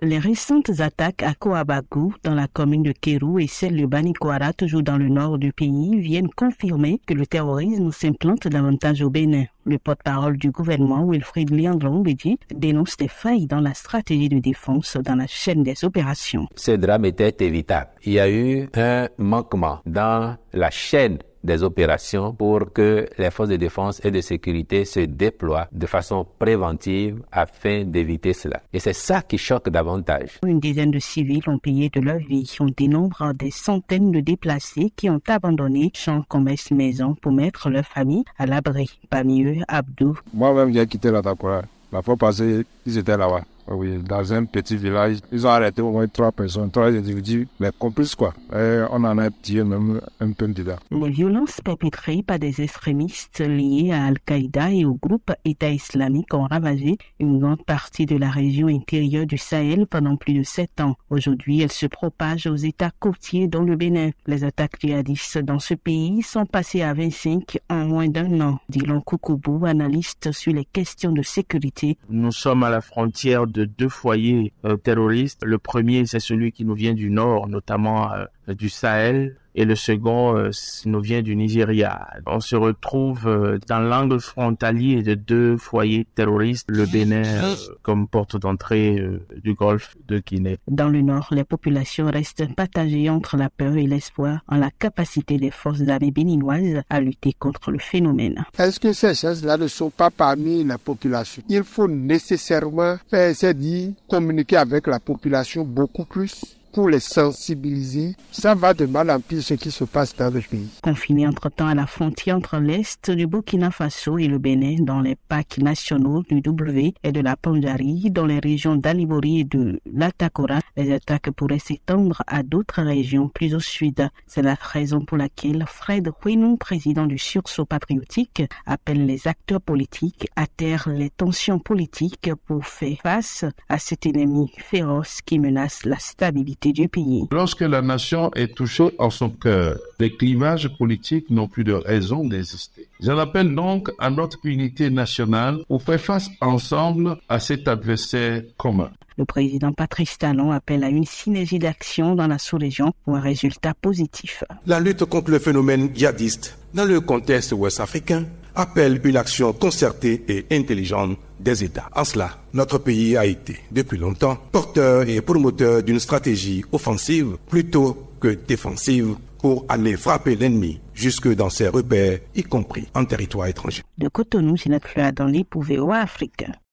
Les récentes attaques à Koabagu, dans la commune de Kéru, et celles de Banikwara, toujours dans le nord du pays, viennent confirmer que le terrorisme s'implante davantage au Bénin. Le porte-parole du gouvernement, Wilfried Leandro dénonce des failles dans la stratégie de défense dans la chaîne des opérations. Ce drame était évitable. Il y a eu un manquement dans la chaîne des opérations pour que les forces de défense et de sécurité se déploient de façon préventive afin d'éviter cela. Et c'est ça qui choque davantage. Une dizaine de civils ont payé de leur vie. On dénombre des centaines de déplacés qui ont abandonné champs, commerces, maisons pour mettre leur famille à l'abri. Parmi eux, Abdou. Moi-même, j'ai quitté la Takura. La fois passée, ils étaient là-bas. Oui, dans un petit village, ils ont arrêté au moins trois personnes, trois individus, mais complices quoi. Et on en a tiré même un peu dedans. Les violences perpétrées par des extrémistes liés à Al-Qaïda et au groupe État islamique ont ravagé une grande partie de la région intérieure du Sahel pendant plus de sept ans. Aujourd'hui, elles se propagent aux États côtiers dont le Bénin. Les attaques djihadistes dans ce pays sont passées à 25 en moins d'un an. Dylan Koukoubou, analyste sur les questions de sécurité. Nous sommes à la frontière de deux foyers euh, terroristes. Le premier, c'est celui qui nous vient du nord, notamment euh, du Sahel, et le second euh, nous vient du Nigeria. On se retrouve euh, dans l'angle frontalier de deux foyers terroristes, le Bénin euh, comme porte d'entrée du golfe de Guinée. Dans le nord, les populations restent partagées entre la peur et l'espoir en la capacité des forces armées béninoises à lutter contre le phénomène. Est-ce que ces choses-là ne sont pas parmi la population? Il faut nécessairement faire, c'est dire, communiquer avec la population beaucoup plus pour les sensibiliser. Ça va de mal en pire ce qui se passe dans le pays. Confiné entre-temps à la frontière entre l'Est du Burkina Faso et le Bénin dans les parcs nationaux du W et de la Pandjari dans les régions d'Alibori et de l'Atakora, les attaques pourraient s'étendre à d'autres régions plus au sud. C'est la raison pour laquelle Fred Huinou, président du sursaut patriotique, appelle les acteurs politiques à taire les tensions politiques pour faire face à cet ennemi féroce qui menace la stabilité du pays. Lorsque la nation est touchée en son cœur, les clivages politiques n'ont plus de raison d'exister. J'en appelle donc à notre unité nationale pour faire face ensemble à cet adversaire commun. Le président Patrice Talon appelle à une synergie d'action dans la sous-région pour un résultat positif. La lutte contre le phénomène djihadiste dans le contexte ouest-africain appelle une action concertée et intelligente des États. En cela, notre pays a été, depuis longtemps, porteur et promoteur d'une stratégie offensive plutôt que défensive pour aller frapper l'ennemi jusque dans ses repères, y compris en territoire étranger. De Cotonou, c'est notre dans pour Afrique.